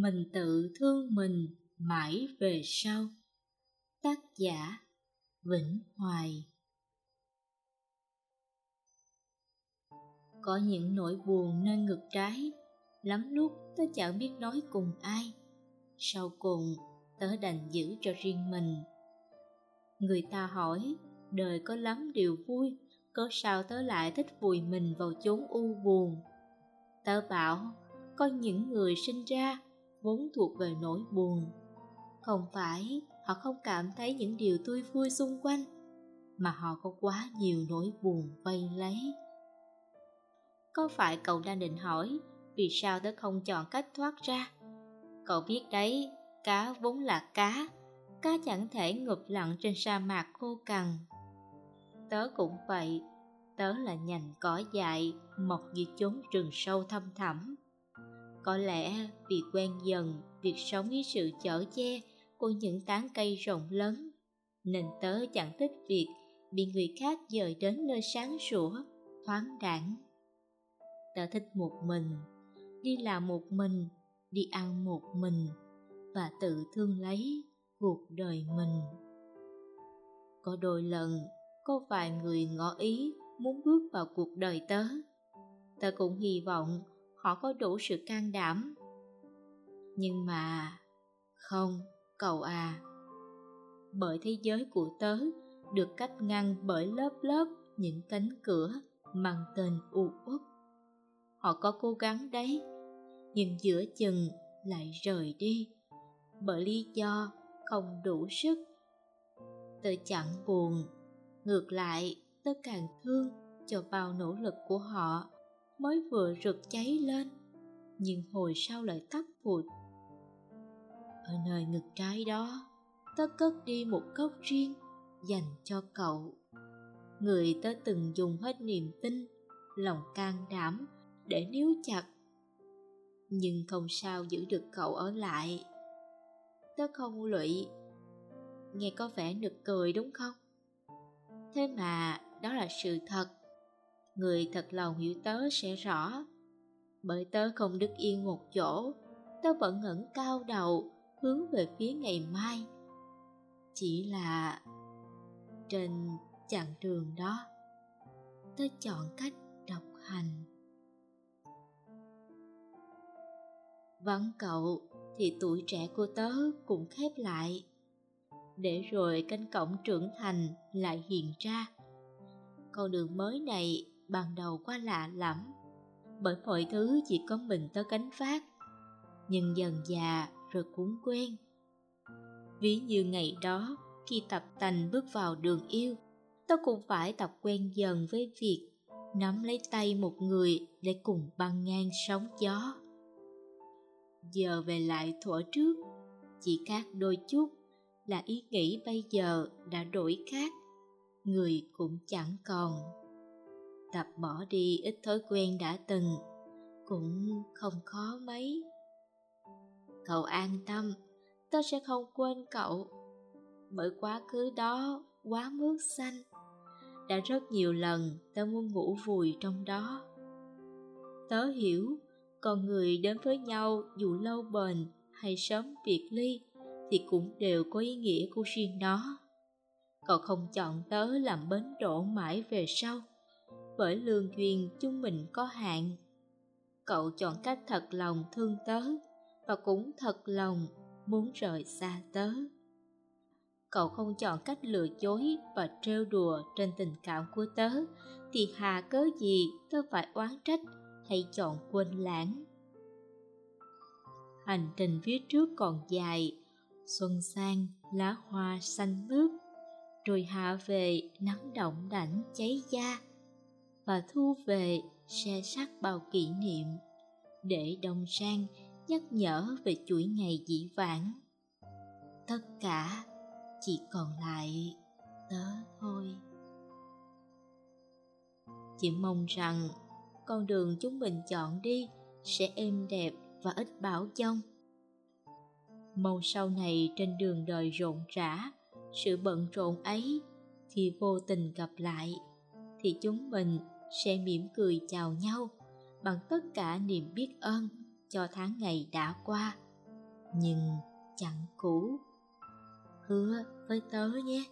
mình tự thương mình mãi về sau. Tác giả vĩnh hoài. Có những nỗi buồn nơi ngực trái, lắm lúc tớ chẳng biết nói cùng ai. Sau cùng, tớ đành giữ cho riêng mình. Người ta hỏi, đời có lắm điều vui, có sao tớ lại thích vùi mình vào chốn u buồn? Tớ bảo, có những người sinh ra vốn thuộc về nỗi buồn. Không phải họ không cảm thấy những điều tươi vui xung quanh, mà họ có quá nhiều nỗi buồn vây lấy. Có phải cậu đang định hỏi vì sao tớ không chọn cách thoát ra? Cậu biết đấy, cá vốn là cá cá chẳng thể ngụp lặn trên sa mạc khô cằn. Tớ cũng vậy, tớ là nhành cỏ dại, mọc dưới chốn rừng sâu thăm thẳm có lẽ vì quen dần việc sống với sự chở che của những tán cây rộng lớn, nên tớ chẳng thích việc bị người khác dời đến nơi sáng sủa, thoáng đẳng. Tớ thích một mình, đi làm một mình, đi ăn một mình và tự thương lấy cuộc đời mình. Có đôi lần, có vài người ngỏ ý muốn bước vào cuộc đời tớ. Tớ cũng hy vọng họ có đủ sự can đảm. Nhưng mà, không, cậu à. Bởi thế giới của tớ được cách ngăn bởi lớp lớp những cánh cửa mang tên u uất. Họ có cố gắng đấy, nhưng giữa chừng lại rời đi bởi lý do không đủ sức. Tớ chẳng buồn, ngược lại tớ càng thương cho bao nỗ lực của họ mới vừa rực cháy lên, nhưng hồi sau lại tắt vụt. Ở nơi ngực trái đó tớ cất đi một cốc riêng dành cho cậu. Người tớ từng dùng hết niềm tin, lòng can đảm để níu chặt, nhưng không sao giữ được cậu ở lại. Tớ không lụy. Nghe có vẻ nực cười đúng không? Thế mà đó là sự thật người thật lòng hiểu tớ sẽ rõ. Bởi tớ không đứng yên một chỗ, tớ vẫn ngẩng cao đầu, hướng về phía ngày mai. Chỉ là trên chặng đường đó, tớ chọn cách độc hành. Vắng cậu thì tuổi trẻ của tớ cũng khép lại. Để rồi cánh cổng trưởng thành lại hiện ra. Con đường mới này ban đầu quá lạ lẫm bởi mọi thứ chỉ có mình tớ cánh phát nhưng dần già rồi cũng quen. Ví như ngày đó, khi tập tành bước vào đường yêu, tớ cũng phải tập quen dần với việc nắm lấy tay một người để cùng băng ngang sóng gió. Giờ về lại thuở trước, chỉ khác đôi chút là ý nghĩ bây giờ đã đổi khác. Người cũng chẳng còn tập bỏ đi ít thói quen đã từng, cũng không khó mấy. Cậu an tâm, tớ sẽ không quên cậu, bởi quá khứ đó quá mướt xanh. Đã rất nhiều lần tớ muốn ngủ vùi trong đó. Tớ hiểu con người đến với nhau dù lâu bền hay sớm biệt ly thì cũng đều có ý nghĩa của riêng nó. Cậu không chọn tớ làm bến đỗ mãi về sau bởi lương duyên chúng mình có hạn. Cậu chọn cách thật lòng thương tớ và cũng thật lòng muốn rời xa tớ. Cậu không chọn cách lừa dối và trêu đùa trên tình cảm của tớ thì hà cớ gì tớ phải oán trách hay chọn quên lãng. Hành trình phía trước còn dài, xuân sang, lá hoa xanh mướt, rồi hạ về nắng động đảnh cháy da và thu về xe sắt bao kỷ niệm để đồng sang nhắc nhở về chuỗi ngày dĩ vãng. Tất cả chỉ còn lại tớ thôi. Chỉ mong rằng con đường chúng mình chọn đi sẽ êm đẹp và ít bão giông mong sau này trên đường đời rộn rã, sự bận rộn ấy khi vô tình gặp lại thì chúng mình sẽ mỉm cười chào nhau bằng tất cả niềm biết ơn cho tháng ngày đã qua nhưng chẳng cũ. Hứa với tớ nhé.